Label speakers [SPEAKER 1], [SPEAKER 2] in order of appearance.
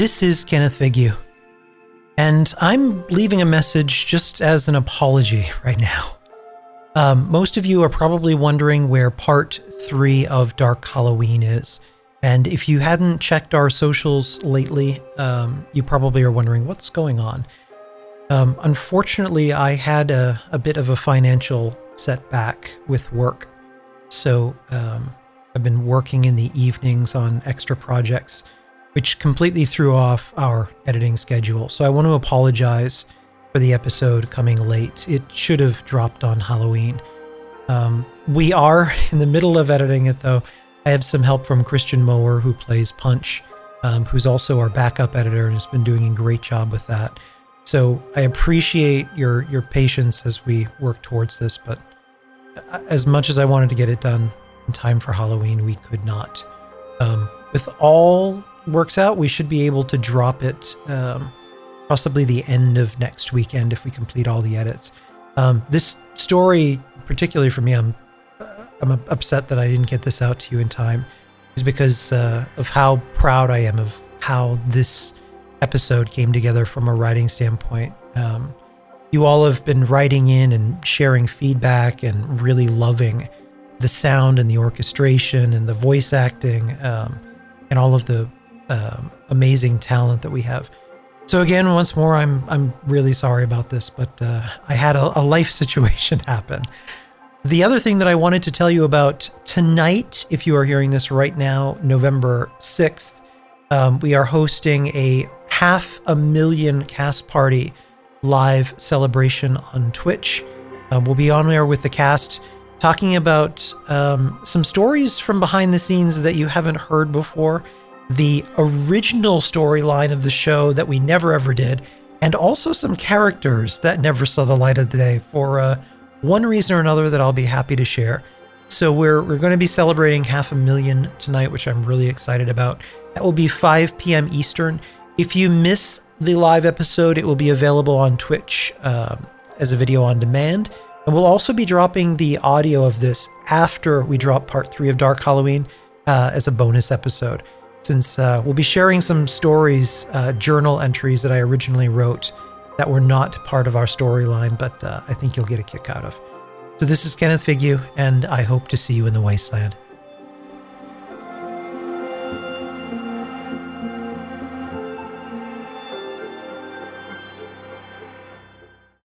[SPEAKER 1] This is Kenneth Vigue, and I'm leaving a message just as an apology right now. Um, most of you are probably wondering where part three of Dark Hallowe'en is. And if you hadn't checked our socials lately, um, you probably are wondering what's going on. Um, unfortunately, I had a, a, bit of a financial setback with work. So um, I've been working in the evenings on extra projects, which completely threw off our editing schedule. So I want to apologize for the episode coming late. It should have dropped on Halloween. Um, we are in the middle of editing it, though. I have some help from Christian Mower, who plays Punch, um, who's also our backup editor and has been doing a great job with that. So I appreciate your your patience as we work towards this, but as much as I wanted to get it done in time for Halloween, we could not. Um, with all works out, we should be able to drop it um, possibly the end of next weekend if we complete all the edits. Um, this story, particularly for me, I'm I'm upset that I didn't get this out to you in time is because uh, of how proud I am of how this episode came together from a writing standpoint. Um, you all have been writing in and sharing feedback and really loving the sound and the orchestration and the voice acting um, and all of the um, amazing talent that we have. So again, once more, I'm I'm really sorry about this, but uh, I had a, a life situation happen the other thing that I wanted to tell you about tonight, if you are hearing this right now, November 6th, um, we are hosting a half a million cast party live celebration on Twitch. Um, we'll be on there with the cast talking about um, some stories from behind the scenes that you haven't heard before, the original storyline of the show that we never ever did, and also some characters that never saw the light of the day for uh, one reason or another that I'll be happy to share. So we're we're going to be celebrating half a million tonight, which I'm really excited about. That will be 5 p.m. Eastern. If you miss the live episode, it will be available on Twitch um, as a video on demand. And we'll also be dropping the audio of this after we drop part three of Dark Hallowe'en uh, as a bonus episode, since uh, we'll be sharing some stories, uh, journal entries that I originally wrote that were not part of our storyline, but uh, I think you'll get a kick out of. So this is Kenneth Vigue, and I hope to see you in the wasteland.